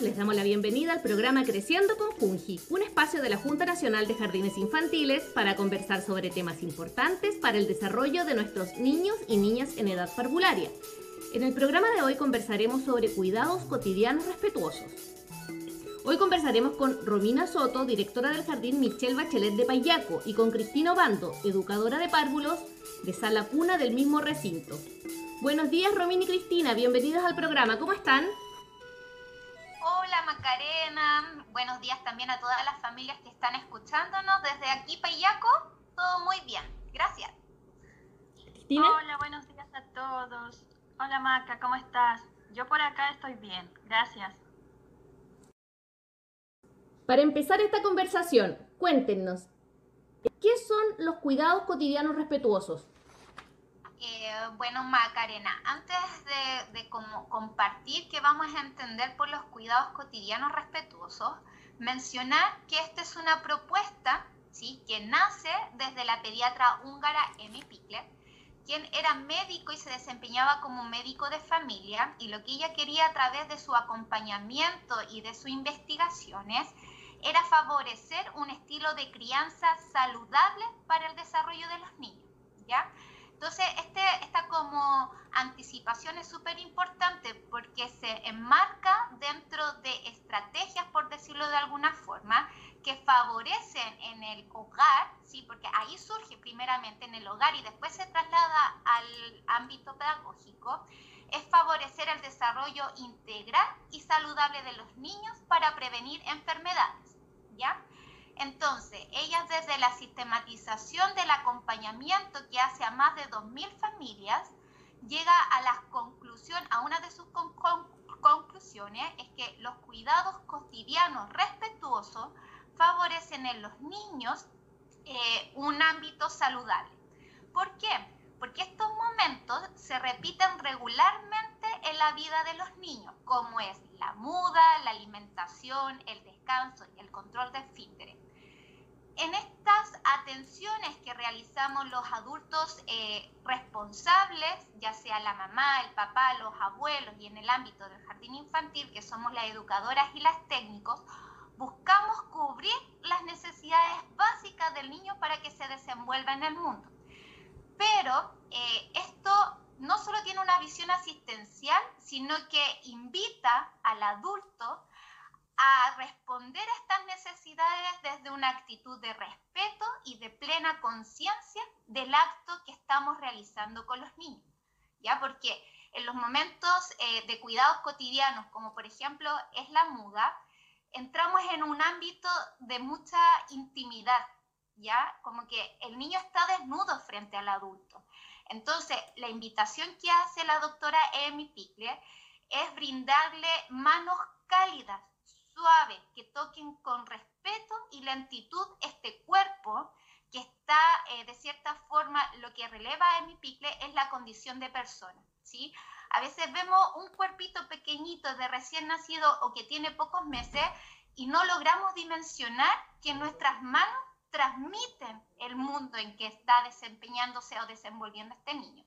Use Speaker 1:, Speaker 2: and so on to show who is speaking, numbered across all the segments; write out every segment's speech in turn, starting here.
Speaker 1: Les damos la bienvenida al programa Creciendo con Fungi, un espacio de la Junta Nacional de Jardines Infantiles para conversar sobre temas importantes para el desarrollo de nuestros niños y niñas en edad parvularia. En el programa de hoy conversaremos sobre cuidados cotidianos respetuosos. Hoy conversaremos con Romina Soto, directora del Jardín Michelle Bachelet de Payaco, y con Cristina Obando, educadora de párvulos de Sala Cuna del mismo recinto. Buenos días, Romina y Cristina, bienvenidos al programa. ¿Cómo están?
Speaker 2: Hola, Macarena. Buenos días también a todas las familias que están escuchándonos desde aquí, Payaco. Todo muy bien, gracias.
Speaker 3: Cristina. Hola, buenos días a todos. Hola, Maca, ¿cómo estás? Yo por acá estoy bien, gracias.
Speaker 1: Para empezar esta conversación, cuéntenos, ¿qué son los cuidados cotidianos respetuosos?
Speaker 2: Eh, bueno, Macarena, antes de, compartir qué vamos a entender por los cuidados cotidianos respetuosos, mencionar que esta es una propuesta ¿sí? que nace desde la pediatra húngara Emi Pickler, quien era médico y se desempeñaba como médico de familia, y lo que ella quería a través de su acompañamiento y de sus investigaciones era favorecer un estilo de crianza saludable para el desarrollo de los niños, ¿ya? Entonces, este, esta como anticipación es súper importante porque se enmarca dentro de estrategias, por decirlo de alguna forma, que favorecen en el hogar, ¿sí? porque ahí surge primeramente en el hogar y después se traslada al ámbito pedagógico, es favorecer el desarrollo integral y saludable de los niños para prevenir enfermedades. ¿ya? Entonces, ella desde la sistematización del acompañamiento que hace a más de 2.000 familias, llega a la conclusión, a una de sus conclusiones, es que los cuidados cotidianos respetuosos favorecen en los niños eh, un ámbito saludable. ¿Por qué? Porque estos momentos se repiten regularmente en la vida de los niños, como es la muda, la alimentación, el descanso y el control de esfínteres en estas atenciones que realizamos los adultos eh, responsables, ya sea la mamá, el papá, los abuelos y en el ámbito del jardín infantil, que somos las educadoras y las técnicos, buscamos cubrir las necesidades básicas del niño para que se desenvuelva en el mundo. Pero eh, esto no solo tiene una visión asistencial, sino que invita al adulto a responder a estas necesidades desde una actitud de respeto y de plena conciencia del acto que estamos realizando con los niños. ¿Ya? Porque en los momentos eh, de cuidados cotidianos, como por ejemplo es la muda, entramos en un ámbito de mucha intimidad, ¿ya? Como que el niño está desnudo frente al adulto. Entonces, la invitación que hace la doctora Amy Pickler es brindarle manos cálidas, suave, que toquen con respeto y lentitud este cuerpo que está eh, de cierta forma, lo que releva en mi picle es la condición de persona, ¿sí? A veces vemos un cuerpito pequeñito de recién nacido o que tiene pocos meses y no logramos dimensionar que nuestras manos transmiten el mundo en que está desempeñándose o desenvolviendo este niño.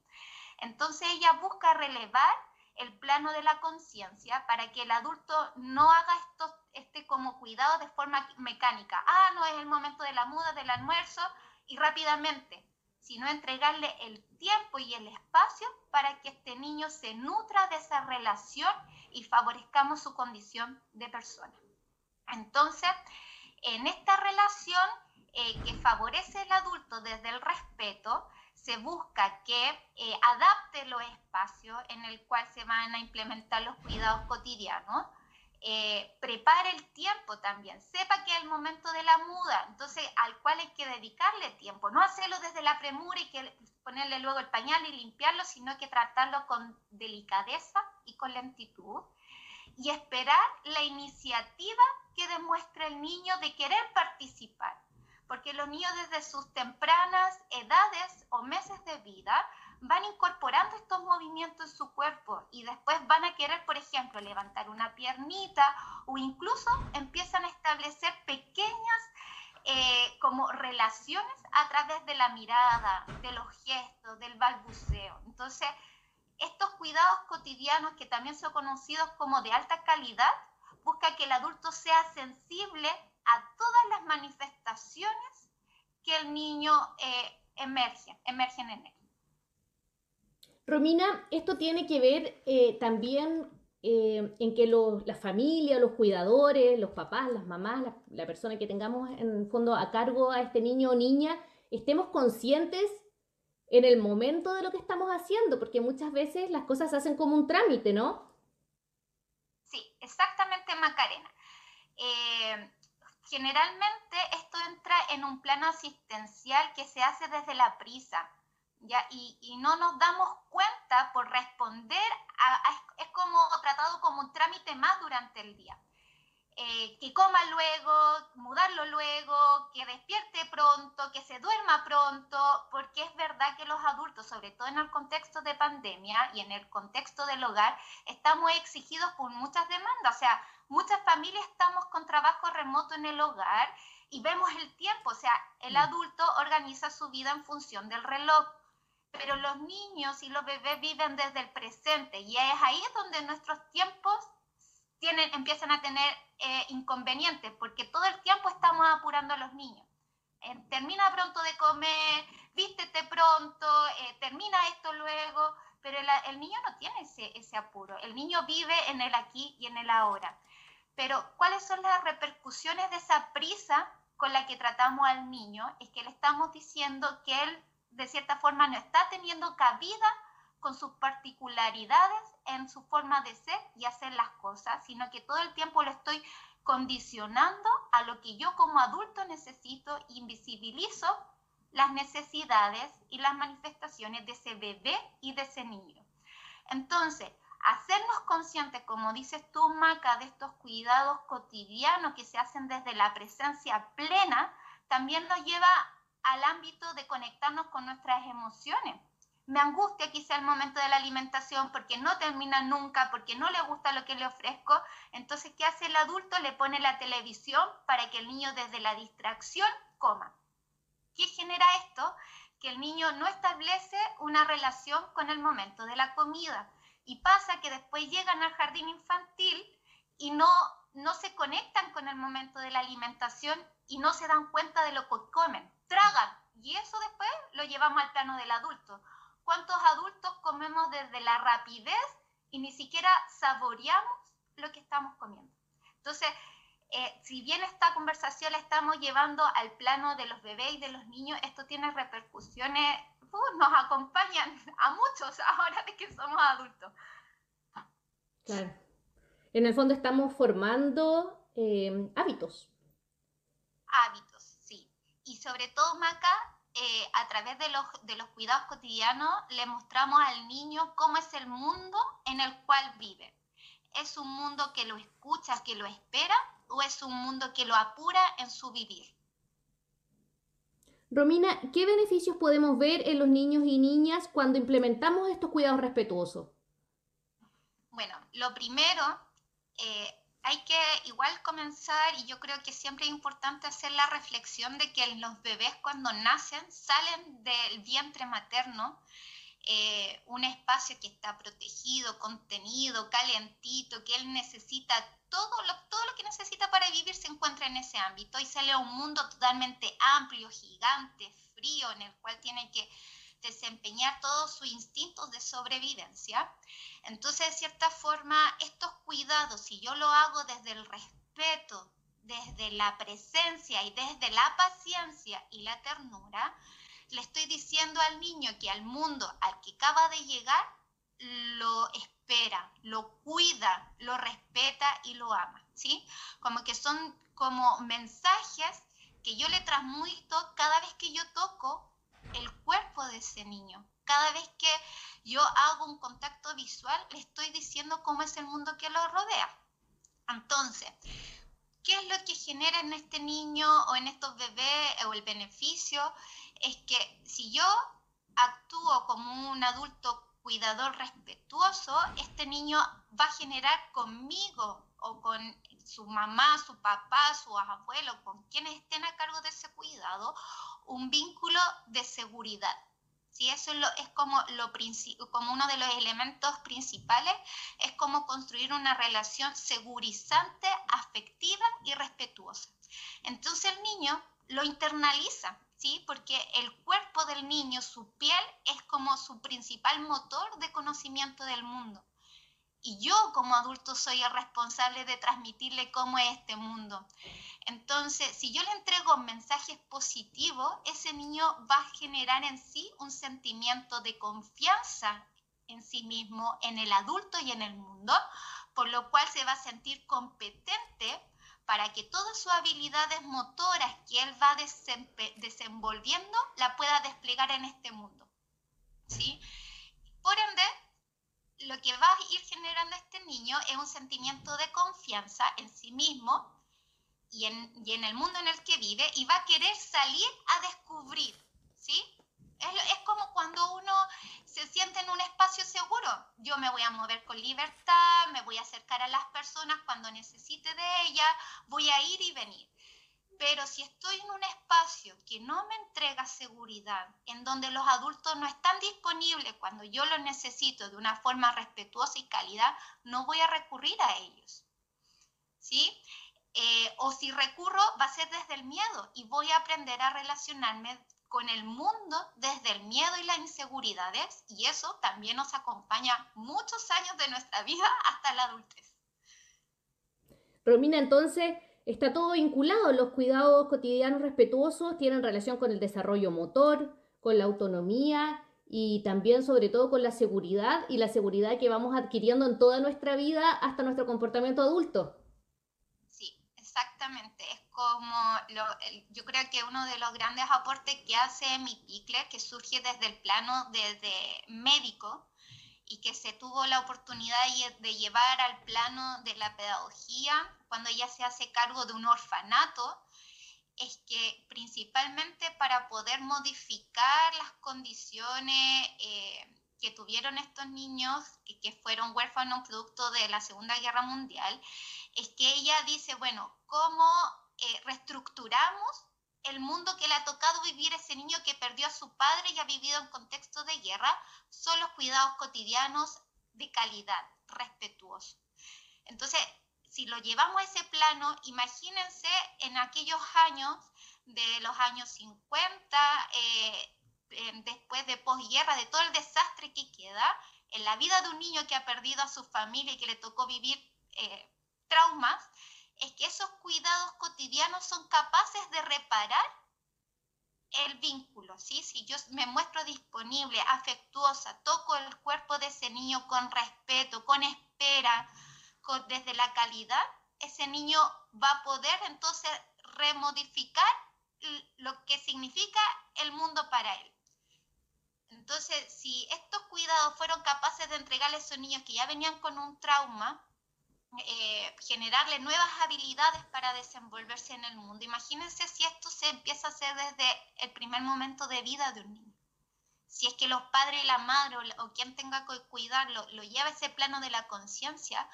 Speaker 2: Entonces ella busca relevar el plano de la conciencia para que el adulto no haga esto, este como cuidado de forma mecánica. Ah, no es el momento de la muda, del almuerzo y rápidamente, sino entregarle el tiempo y el espacio para que este niño se nutra de esa relación y favorezcamos su condición de persona. Entonces, en esta relación eh, que favorece el adulto desde el respeto, se busca que eh, adapte los espacios en el cual se van a implementar los cuidados cotidianos, eh, prepare el tiempo también, sepa que es el momento de la muda, entonces al cual hay que dedicarle tiempo, no hacerlo desde la premura y que ponerle luego el pañal y limpiarlo, sino que tratarlo con delicadeza y con lentitud. Y esperar la iniciativa que demuestre el niño de querer participar. Porque los niños desde sus tempranas edades o meses de vida van incorporando estos movimientos en su cuerpo y después van a querer, por ejemplo, levantar una piernita o incluso empiezan a establecer pequeñas eh, como relaciones a través de la mirada, de los gestos, del balbuceo. Entonces, estos cuidados cotidianos que también son conocidos como de alta calidad busca que el adulto sea sensible a todas las manifestaciones que el niño eh, emerge, emergen en él.
Speaker 1: Romina, esto tiene que ver eh, también eh, en que la familia, los cuidadores, los papás, las mamás, la, persona que tengamos en fondo a cargo a este niño o niña, estemos conscientes en el momento de lo que estamos haciendo, porque muchas veces las cosas se hacen como un trámite, ¿no?
Speaker 2: Sí, exactamente, Macarena. Eh, generalmente esto entra en un plano asistencial que se hace desde la prisa, ¿ya? Y, no nos damos cuenta por responder, es como tratado como un trámite más durante el día. Eh, que coma luego, mudarlo luego, que despierte pronto, que se duerma pronto, porque es verdad que los adultos, sobre todo en el contexto de pandemia y en el contexto del hogar, estamos exigidos por muchas demandas. O sea, muchas familias estamos con trabajo remoto en el hogar y vemos el tiempo. O sea, el mm. adulto organiza su vida en función del reloj. Pero los niños y los bebés viven desde el presente y es ahí donde nuestros tiempos tienen, empiezan a tener eh, inconvenientes, porque todo el tiempo estamos apurando a los niños. Eh, termina pronto de comer, vístete pronto, eh, termina esto luego, pero el, niño no tiene ese, ese apuro, el niño vive en el aquí y en el ahora. Pero ¿cuáles son las repercusiones de esa prisa con la que tratamos al niño? Es que le estamos diciendo que él de cierta forma no está teniendo cabida con sus particularidades en su forma de ser y hacer las cosas, sino que todo el tiempo lo estoy condicionando a lo que yo como adulto necesito, invisibilizo las necesidades y las manifestaciones de ese bebé y de ese niño. Entonces, hacernos conscientes, como dices tú, Maca, de estos cuidados cotidianos que se hacen desde la presencia plena, también nos lleva al ámbito de conectarnos con nuestras emociones me angustia quizá el momento de la alimentación porque no termina nunca, porque no le gusta lo que le ofrezco. Entonces, ¿qué hace el adulto? Le pone la televisión para que el niño desde la distracción coma. ¿Qué genera esto? Que el niño no establece una relación con el momento de la comida. Y pasa que después llegan al jardín infantil y no, no se conectan con el momento de la alimentación y no se dan cuenta de lo que comen. Tragan. Y eso después lo llevamos al plano del adulto ¿Cuántos adultos comemos desde la rapidez y ni siquiera saboreamos lo que estamos comiendo? Entonces, eh, si bien esta conversación la estamos llevando al plano de los bebés y de los niños, esto tiene repercusiones, uh, nos acompañan a muchos ahora de que somos adultos.
Speaker 1: Claro. En el fondo estamos formando eh, hábitos.
Speaker 2: Hábitos. Y sobre todo, Maca, eh, a través de los, de los cuidados cotidianos le mostramos al niño cómo es el mundo en el cual vive. ¿Es un mundo que lo escucha, que lo espera o es un mundo que lo apura en su vivir?
Speaker 1: Romina, ¿qué beneficios podemos ver en los niños y niñas cuando implementamos estos cuidados respetuosos?
Speaker 2: Bueno, lo primero, eh, hay que igual comenzar y yo creo que siempre es importante hacer la reflexión de que los bebés cuando nacen salen del vientre materno eh, un espacio que está protegido, contenido, calentito, que él necesita, todo lo, todo lo que necesita para vivir se encuentra en ese ámbito y sale a un mundo totalmente amplio, gigante, frío, en el cual tiene que desempeñar todos sus instintos de sobrevivencia. Entonces, de cierta forma, estos cuidados, si yo lo hago desde el respeto, desde la presencia y desde la paciencia y la ternura, le estoy diciendo al niño que al mundo al que acaba de llegar lo espera, lo cuida, lo respeta y lo ama, ¿sí? Como que son como mensajes que yo le transmito cada vez que yo toco el cuerpo de ese niño. Cada vez que yo hago un contacto visual, le estoy diciendo cómo es el mundo que lo rodea. Entonces, ¿qué es lo que genera en este niño o en estos bebés o el beneficio? Es que si yo actúo como un adulto cuidador respetuoso, este niño va a generar conmigo o con su mamá, su papá, su abuelo, con quienes estén a cargo de ese cuidado, un vínculo de seguridad. ¿sí? Eso es, como, como uno de los elementos principales, es como construir una relación segurizante, afectiva y respetuosa. Entonces el niño lo internaliza, ¿sí? Porque el cuerpo del niño, su piel, es como su principal motor de conocimiento del mundo. Y yo como adulto soy el responsable de transmitirle cómo es este mundo. Entonces, si yo le entrego mensajes positivos, ese niño va a generar en sí un sentimiento de confianza en sí mismo, en el adulto y en el mundo, por lo cual se va a sentir competente para que todas sus habilidades motoras que él va desenvolviendo la pueda desplegar en este mundo. ¿sí? Por ende, lo que va a ir generando este niño es un sentimiento de confianza en sí mismo y en, y en el mundo en el que vive y va a querer salir a descubrir, ¿sí? Es, es, como cuando uno se siente en un espacio seguro. Yo me voy a mover con libertad, me voy a acercar a las personas cuando necesite de ellas, voy a ir y venir. Pero si estoy en un espacio que no me entrega seguridad, en donde los adultos no están disponibles cuando yo los necesito de una forma respetuosa y calidad, no voy a recurrir a ellos. ¿Sí? Eh, o si recurro, va a ser desde el miedo y voy a aprender a relacionarme con el mundo desde el miedo y las inseguridades y eso también nos acompaña muchos años de nuestra vida hasta la adultez.
Speaker 1: Romina, entonces, Está todo vinculado, los cuidados cotidianos respetuosos tienen relación con el desarrollo motor, con la autonomía y también sobre todo con la seguridad y la seguridad que vamos adquiriendo en toda nuestra vida hasta nuestro comportamiento adulto.
Speaker 2: Sí, exactamente. Es como, yo creo que uno de los grandes aportes que hace mi picle, que surge desde el plano desde médico, y que se tuvo la oportunidad de llevar al plano de la pedagogía cuando ella se hace cargo de un orfanato, es que principalmente para poder modificar las condiciones eh, que tuvieron estos niños que, que, fueron huérfanos producto de la Segunda Guerra Mundial, es que ella dice, bueno, ¿cómo eh, reestructuramos el mundo que le ha tocado vivir ese niño que perdió a su padre y ha vivido en contexto de guerra son los cuidados cotidianos de calidad, respetuosos. Entonces, si lo llevamos a ese plano, imagínense en aquellos años, de los años 50, eh, después de posguerra, de todo el desastre que queda, en la vida de un niño que ha perdido a su familia y que le tocó vivir eh, traumas, es que esos cuidados cotidianos son capaces de reparar el vínculo, ¿sí? Si yo me muestro disponible, afectuosa, toco el cuerpo de ese niño con respeto, con espera, desde la calidad, ese niño va a poder entonces remodificar lo que significa el mundo para él. Entonces, si estos cuidados fueron capaces de entregarle a esos niños que ya venían con un trauma, eh, generarle nuevas habilidades para desenvolverse en el mundo. Imagínense si esto se empieza a hacer desde el primer momento de vida de un niño. Si es que los padres y la madre o, quien tenga que cuidarlo lo lleva a ese plano de la conciencia,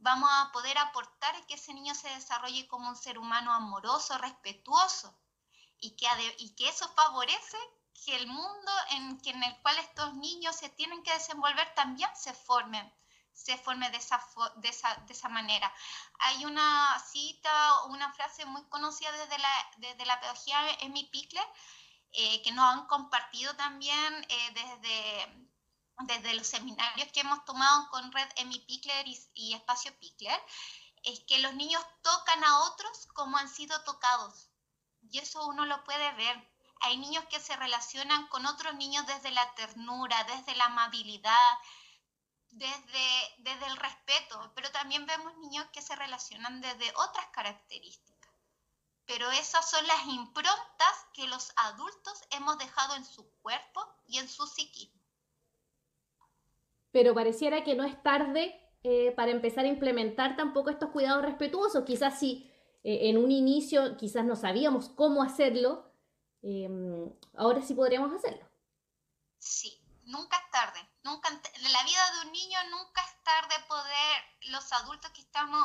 Speaker 2: vamos a poder aportar que ese niño se desarrolle como un ser humano amoroso, respetuoso, y que, y que eso favorece que el mundo en, en el cual estos niños se tienen que desenvolver también se formen se forme de esa, de esa, de esa manera. Hay una cita o una frase muy conocida desde la, desde la pedagogía Emi Pickler, eh, que nos han compartido también eh, desde, desde los seminarios que hemos tomado con Red Emi Pickler y, Espacio Pickler, es que los niños tocan a otros como han sido tocados. Y eso uno lo puede ver. Hay niños que se relacionan con otros niños desde la ternura, desde la amabilidad, desde, desde el respeto, pero también vemos niños que se relacionan desde otras características. Pero esas son las improntas que los adultos hemos dejado en su cuerpo y en su psiquismo.
Speaker 1: Pero pareciera que no es tarde eh, para empezar a implementar tampoco estos cuidados respetuosos. Quizás si eh, en un inicio quizás no sabíamos cómo hacerlo, em, ahora sí podríamos hacerlo.
Speaker 2: Sí, nunca es tarde. Nunca, en la vida de un niño nunca es tarde poder, los adultos que estamos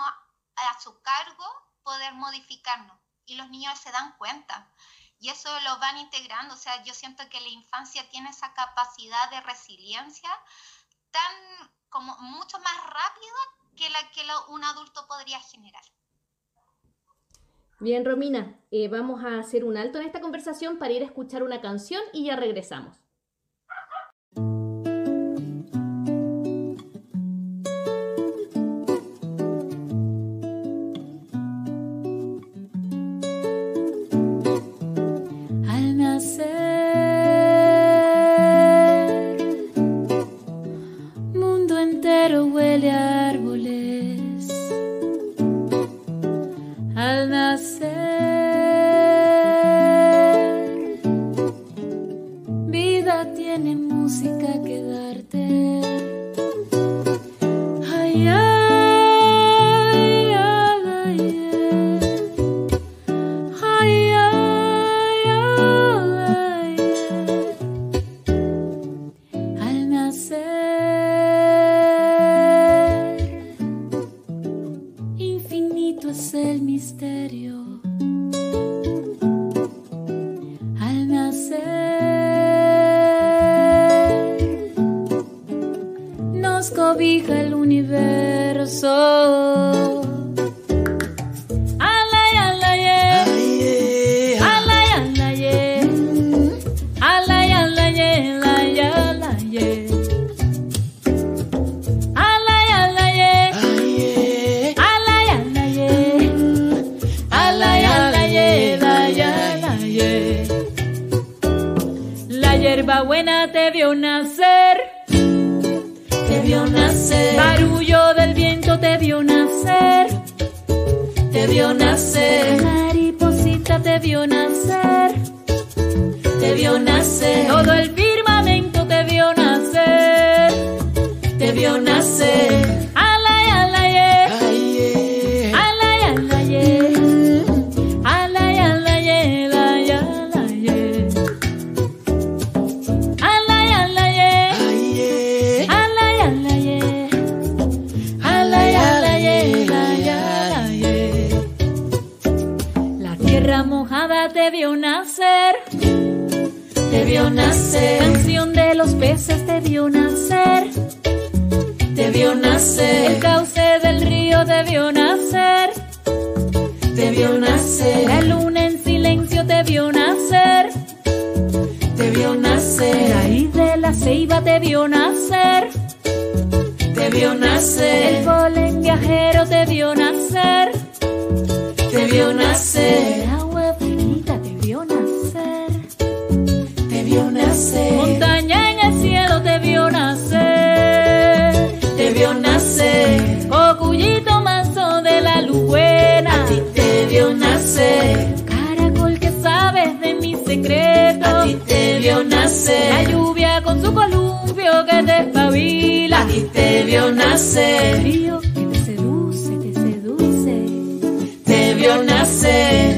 Speaker 2: a, su cargo, poder modificarnos. Y los niños se dan cuenta. y eso lo van integrando. O sea, yo siento que la infancia tiene esa capacidad de resiliencia tan como mucho más rápida que la que un adulto podría generar.
Speaker 4: Bien, Romina, eh, vamos a hacer un alto en esta conversación para ir a escuchar una canción y ya regresamos.
Speaker 5: te vio nacer.
Speaker 4: Te vio nacer. El
Speaker 5: polen viajero te vio nacer. Te
Speaker 4: vio
Speaker 5: nacer. El agua finita te vio nacer. Te vio nacer.
Speaker 4: Montaña en el cielo te vio nacer. Te vio nacer. Cocullito manso de la luz.
Speaker 5: A
Speaker 4: ti te vio nacer.
Speaker 5: Caracol que
Speaker 4: sabes de mi secreto. A ti te vio nacer. La lluvia con su columpio que te
Speaker 5: espabila.
Speaker 4: A ti te vio nacer.
Speaker 5: Frío que te seduce, te seduce.
Speaker 4: Te vio nacer.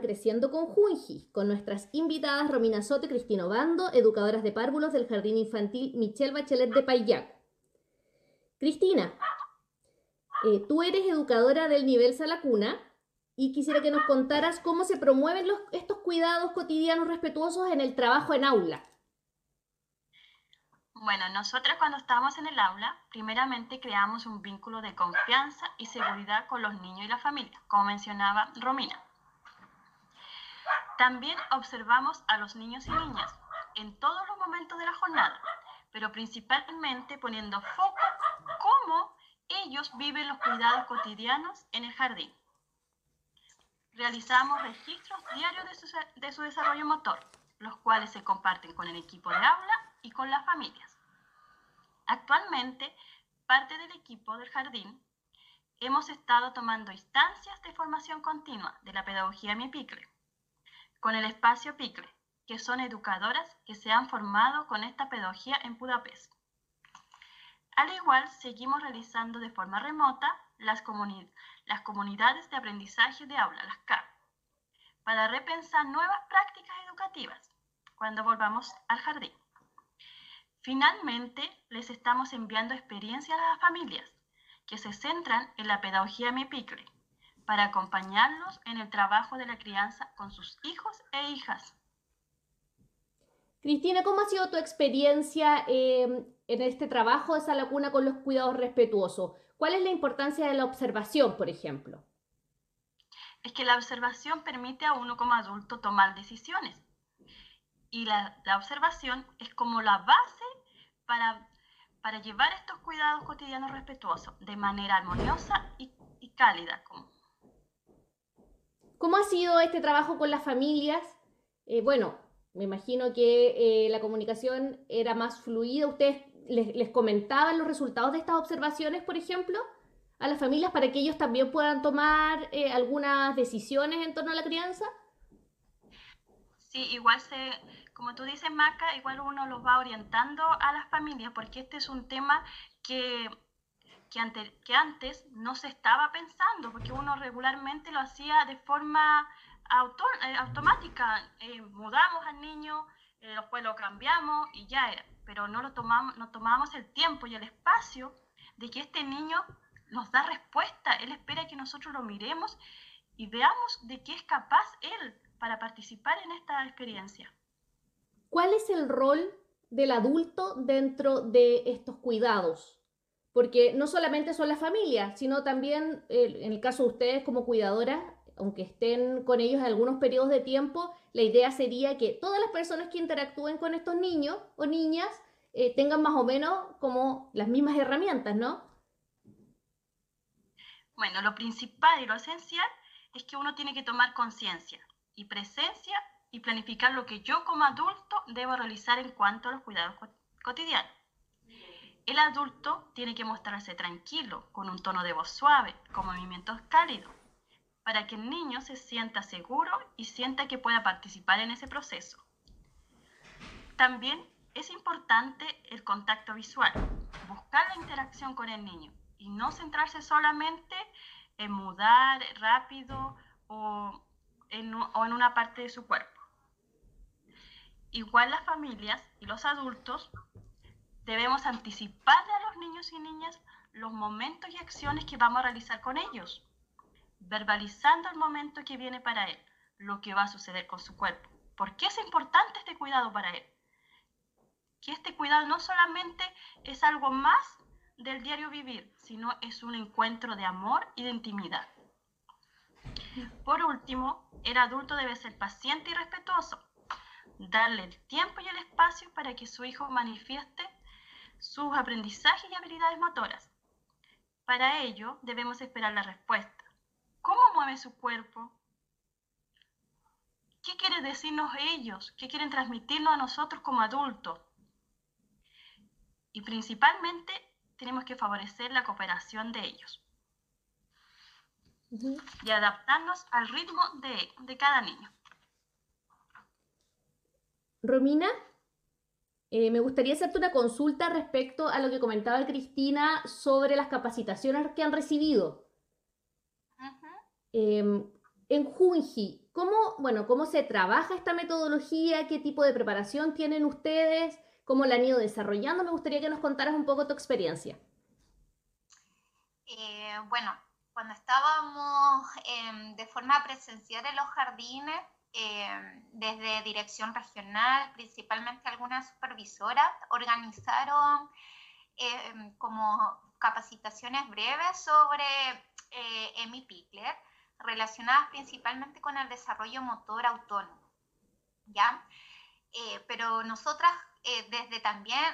Speaker 4: Creciendo con Junji, con nuestras invitadas Romina Sote, Cristino Bando, educadoras de párvulos del Jardín Infantil Michelle Bachelet de Payac. Cristina, eh, tú eres educadora del nivel Salacuna y quisiera que nos contaras cómo se promueven estos cuidados cotidianos respetuosos en el trabajo en aula.
Speaker 3: Bueno, nosotras cuando estamos en el aula, primeramente creamos un vínculo de confianza y seguridad con los niños y la familia, como mencionaba Romina. También observamos a los niños y niñas en todos los momentos de la jornada, pero principalmente poniendo foco cómo ellos viven los cuidados cotidianos en el jardín. realizamos registros diarios de su desarrollo motor, los cuales se comparten con el equipo de aula y con las familias. Actualmente, parte del equipo del jardín hemos estado tomando instancias de formación continua de la pedagogía Mi Picle, con el espacio Picle, que son educadoras que se han formado con esta pedagogía en Budapest. Al igual, seguimos realizando de forma remota las, comunidades de aprendizaje de aula, las CAP, para repensar nuevas prácticas educativas cuando volvamos al jardín. Finalmente, les estamos enviando experiencias a las familias que se centran en la pedagogía MIPICLE para acompañarlos en el trabajo de la crianza con sus hijos e hijas.
Speaker 1: Cristina, ¿cómo ha sido tu experiencia eh, en este trabajo de sala cuna con los cuidados respetuosos? ¿Cuál es la importancia de la observación, por ejemplo?
Speaker 3: Es que la observación permite a uno como adulto tomar decisiones. Y la, la observación es como la base para, para llevar estos cuidados cotidianos respetuosos de manera armoniosa y, cálida.
Speaker 1: ¿Cómo ha sido este trabajo con las familias? Eh, bueno, me imagino que eh, la comunicación era más fluida. ¿Ustedes les, comentaban los resultados de estas observaciones, por ejemplo, a las familias para que ellos también puedan tomar eh, algunas decisiones en torno a la crianza?
Speaker 3: Sí, igual se, como tú dices, Maca, igual uno los va orientando a las familias, porque este es un tema que, que, que antes no se estaba pensando, porque uno regularmente lo hacía de forma eh, automática. Eh, mudamos al niño, eh, después lo cambiamos y ya era, pero no, lo tomamos, no tomamos el tiempo y el espacio de que este niño nos da respuesta, él espera que nosotros lo miremos y veamos de qué es capaz él para participar en esta experiencia.
Speaker 1: ¿Cuál es el rol del adulto dentro de estos cuidados? Porque no solamente son las familias, sino también, en el caso de ustedes como cuidadoras, aunque estén con ellos en algunos periodos de tiempo, la idea sería que todas las personas que interactúen con estos niños o niñas eh, tengan más o menos como las mismas herramientas, ¿no?
Speaker 3: Bueno, lo principal y lo esencial es que uno tiene que tomar conciencia y presencia y planificar lo que yo como adulto debo realizar en cuanto a los cuidados cotidianos. El adulto tiene que mostrarse tranquilo, con un tono de voz suave, con movimientos cálidos, para que el niño se sienta seguro y sienta que pueda participar en ese proceso. También es importante el contacto visual, buscar la interacción con el niño y no centrarse solamente en mudar rápido o en, una parte de su cuerpo. Igual las familias y los adultos debemos anticiparle a los niños y niñas los momentos y acciones que vamos a realizar con ellos, verbalizando el momento que viene para él, lo que va a suceder con su cuerpo. ¿Por qué es importante este cuidado para él? Que este cuidado no solamente es algo más del diario vivir, sino es un encuentro de amor y de intimidad. Por último, el adulto debe ser paciente y respetuoso, darle el tiempo y el espacio para que su hijo manifieste sus aprendizajes y habilidades motoras. Para ello, debemos esperar la respuesta. ¿Cómo mueve su cuerpo? ¿Qué quieren decirnos ellos? ¿Qué quieren transmitirnos a nosotros como adultos? Y principalmente tenemos que favorecer la cooperación de ellos y adaptarnos al ritmo de, de cada niño.
Speaker 1: Romina, eh, me gustaría hacerte una consulta respecto a lo que comentaba Cristina sobre las capacitaciones que han recibido. Em, en Junji, ¿cómo, bueno, ¿cómo se trabaja esta metodología? ¿Qué tipo de preparación tienen ustedes? ¿Cómo la han ido desarrollando? Me gustaría que nos contaras un poco tu experiencia.
Speaker 2: Eh, bueno, cuando estábamos em, de forma presencial en los jardines, Em, desde dirección regional, principalmente algunas supervisoras, organizaron em, como capacitaciones breves sobre eh, Pickler, relacionadas principalmente con el desarrollo motor autónomo. ¿ya? Eh, pero nosotras eh, desde también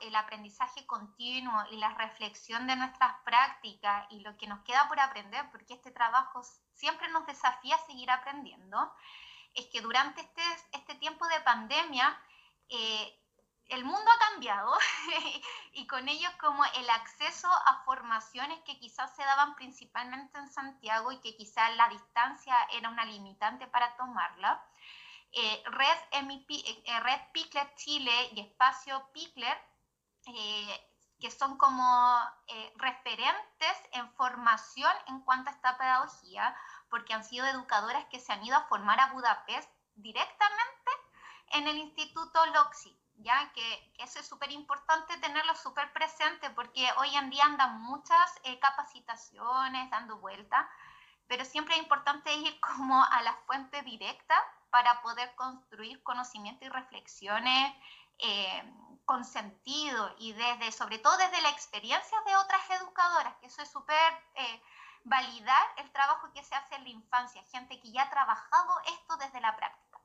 Speaker 2: el aprendizaje continuo y la reflexión de nuestras prácticas y lo que nos queda por aprender, porque este trabajo siempre nos desafía a seguir aprendiendo, es que durante este, este tiempo de pandemia, eh, el mundo ha cambiado y con ello como el acceso a formaciones que quizás se daban principalmente en Santiago y que quizás la distancia era una limitante para tomarla. Eh, Red, eh, Red Pickler Chile y Espacio Pickler, eh, que son como referentes en formación en cuanto a esta pedagogía, porque han sido educadoras que se han ido a formar a Budapest directamente en el Instituto LOXI ya que eso es súper importante tenerlo súper presente porque hoy en día andan muchas eh, capacitaciones dando vuelta, pero siempre es importante ir como a la fuente directa para poder construir conocimiento y reflexiones eh, con sentido y desde, sobre todo desde la experiencia de otras educadoras, que eso es súper eh, validar el trabajo que se hace en la infancia, gente que ya ha trabajado esto desde la práctica.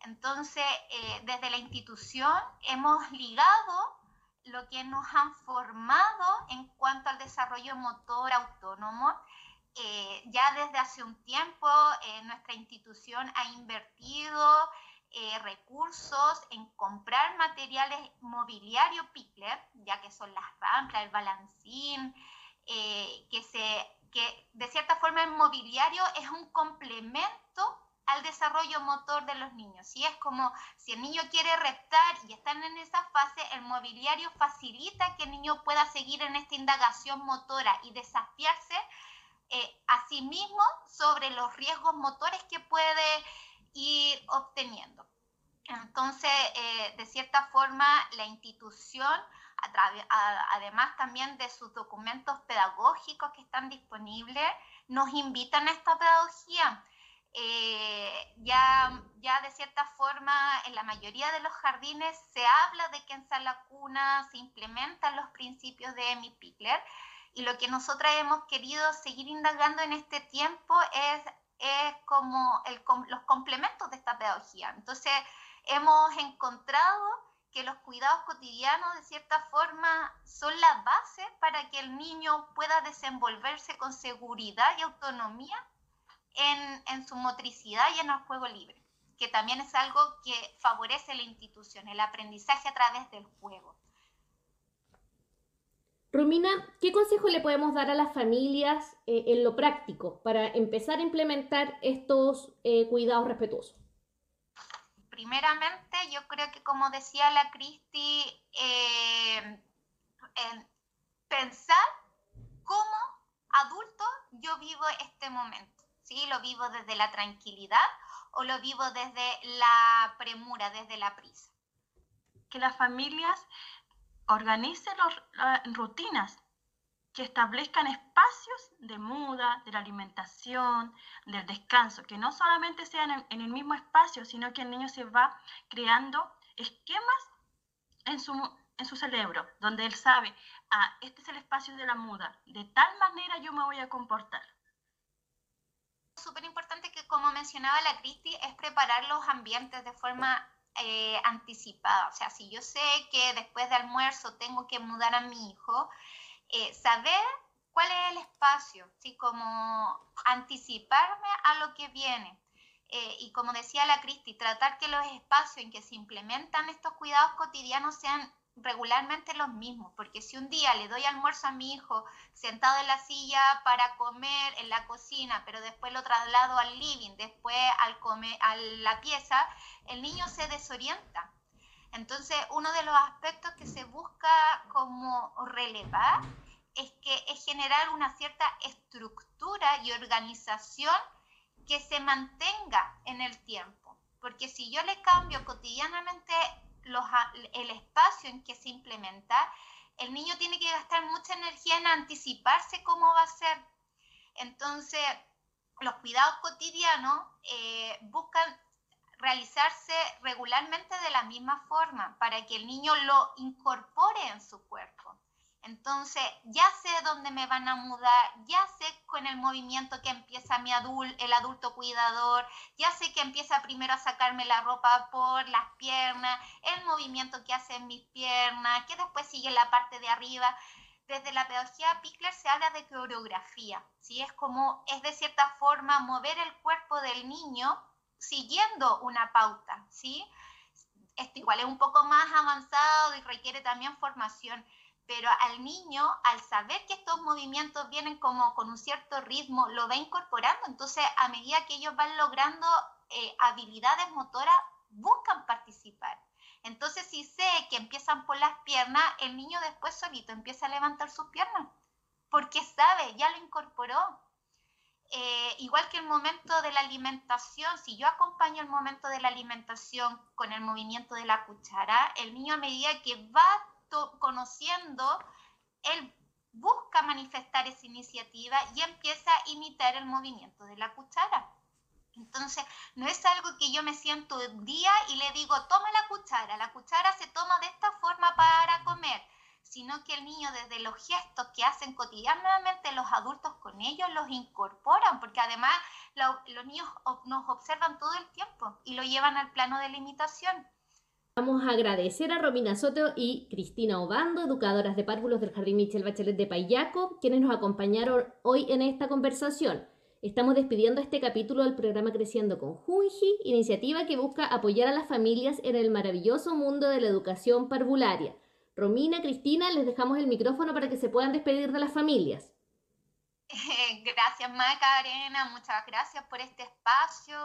Speaker 2: Entonces, eh, desde la institución hemos ligado lo que nos han formado en cuanto al desarrollo motor autónomo. Eh, ya desde hace un tiempo eh, nuestra institución ha invertido recursos en comprar materiales mobiliario Pickler, ya que son las ramplas, el balancín, que, se, que de cierta forma el mobiliario es un complemento al desarrollo motor de los niños. Si es como si el niño quiere reptar y están en esa fase, el mobiliario facilita que el niño pueda seguir en esta indagación motora y desafiarse eh, mismo sobre los riesgos motores que puede ir obteniendo. Entonces, eh, de cierta forma, la institución, además también de sus documentos pedagógicos que están disponibles, nos invitan a esta pedagogía eh, ya, ya de cierta forma en la mayoría de los jardines se habla de que en sala cuna se implementan los principios de Emi Pickler y lo que nosotras hemos querido seguir indagando en este tiempo es, es como los complementos de esta pedagogía. Entonces hemos encontrado que los cuidados cotidianos de cierta forma son la base para que el niño pueda desenvolverse con seguridad y autonomía en, su motricidad y en el juego libre, que también es algo que favorece la institución, el aprendizaje a través del juego.
Speaker 1: Romina, ¿qué consejo le podemos dar a las familias eh, en lo práctico para empezar a implementar estos eh, cuidados respetuosos?
Speaker 2: Primeramente, yo creo que como decía la Cristi, eh, pensar cómo adulto yo vivo este momento. ¿sí? Lo vivo desde la tranquilidad o lo vivo desde la premura, desde la prisa.
Speaker 3: Que las familias organicen rutinas que establezcan espacios de muda, de la alimentación, del descanso, que no solamente sean en, el mismo espacio, sino que el niño se va creando esquemas en su, en su cerebro, donde él sabe, ah, este es el espacio de la muda, de tal manera yo me voy a comportar
Speaker 2: súper importante que, como mencionaba la Cristi, es preparar los ambientes de forma eh, anticipada. O sea, si yo sé que después de almuerzo tengo que mudar a mi hijo, eh, saber cuál es el espacio, ¿sí? como anticiparme a lo que viene. Eh, y como decía la Cristi, tratar que los espacios en que se implementan estos cuidados cotidianos sean regularmente los mismos, porque si un día le doy almuerzo a mi hijo sentado en la silla para comer en la cocina, pero después lo traslado al living, después al comer, a la pieza, el niño se desorienta. Entonces, uno de los aspectos que se busca como relevar es que es generar una cierta estructura y organización que se mantenga en el tiempo. Porque si yo le cambio cotidianamente el espacio en que se implementa, el niño tiene que gastar mucha energía en anticiparse cómo va a ser. Entonces, los cuidados cotidianos eh, buscan realizarse regularmente de la misma forma para que el niño lo incorpore en su cuerpo. Entonces, ya sé dónde me van a mudar, ya sé con el movimiento que empieza mi adulto, el adulto cuidador, ya sé que empieza primero a sacarme la ropa por las piernas, el movimiento que hace en mis piernas, que después sigue la parte de arriba. Desde la pedagogía Pickler se habla de coreografía, ¿sí? Es como, es de cierta forma mover el cuerpo del niño siguiendo una pauta, ¿sí? Esto igual es un poco más avanzado y requiere también formación, pero al niño, al saber que estos movimientos vienen como con un cierto ritmo, lo va incorporando. Entonces, a medida que ellos van logrando eh, habilidades motoras, buscan participar. Entonces, si sé que empiezan por las piernas, el niño después solito empieza a levantar sus piernas, porque sabe, ya lo incorporó. Eh, igual que el momento de la alimentación, si yo acompaño el momento de la alimentación con el movimiento de la cuchara, el niño a medida que va conociendo, él busca manifestar esa iniciativa y empieza a imitar el movimiento de la cuchara. Entonces, no es algo que yo me siento un día y le digo, toma la cuchara, la cuchara se toma de esta forma para comer, sino que el niño desde los gestos que hacen cotidianamente los adultos con ellos los incorporan, porque además los niños nos observan todo el tiempo y lo llevan al plano de la imitación.
Speaker 1: Vamos a agradecer a Romina Soto y Cristina Obando, educadoras de párvulos del Jardín Michel Bachelet de Payaco, quienes nos acompañaron hoy en esta conversación. Estamos despidiendo este capítulo del programa Creciendo con Junji, iniciativa que busca apoyar a las familias en el maravilloso mundo de la educación parvularia. Romina, Cristina, les dejamos el micrófono para que se puedan despedir de las familias.
Speaker 2: Gracias, Macarena, muchas gracias por este espacio.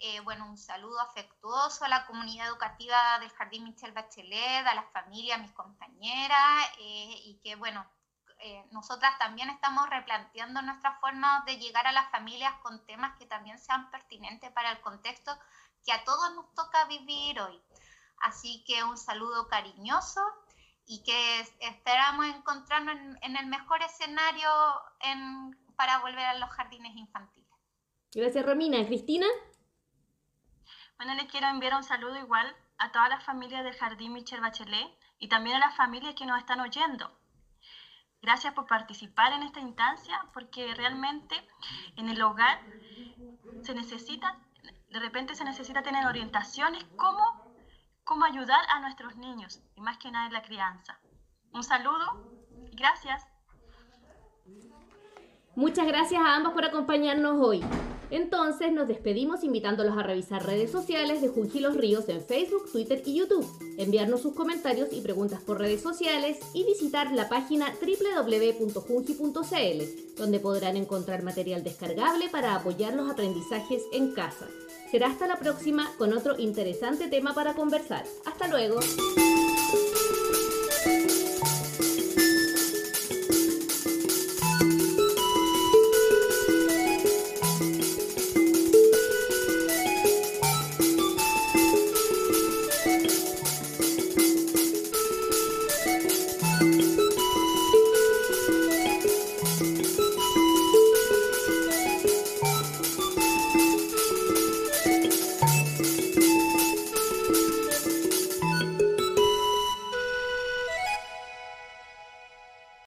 Speaker 2: Eh, bueno, un saludo afectuoso a la comunidad educativa del Jardín Michel Bachelet, a las familias, a mis compañeras, eh, y que, bueno, eh, nosotras también estamos replanteando nuestra forma de llegar a las familias con temas que también sean pertinentes para el contexto que a todos nos toca vivir hoy. Así que un saludo cariñoso y que esperamos encontrarnos en, el mejor escenario para volver a los jardines infantiles.
Speaker 1: Gracias, Romina. Cristina.
Speaker 3: Bueno, les quiero enviar un saludo igual a todas las familias del Jardín Michel Bachelet y también a las familias que nos están oyendo. Gracias por participar en esta instancia porque realmente en el hogar se necesita, de repente se necesita tener orientaciones cómo, cómo ayudar a nuestros niños y más que nada en la crianza. Un saludo y gracias.
Speaker 1: Muchas gracias a ambas por acompañarnos hoy. Entonces nos despedimos invitándolos a revisar redes sociales de Junji Los Ríos en Facebook, Twitter y YouTube, enviarnos sus comentarios y preguntas por redes sociales y visitar la página www.junji.cl, donde podrán encontrar material descargable para apoyar los aprendizajes en casa. Será hasta la próxima con otro interesante tema para conversar. Hasta luego.